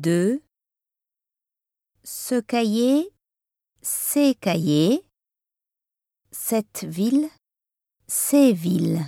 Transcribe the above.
2. Ce cahier, ces cahiers. Cette ville, ces villes.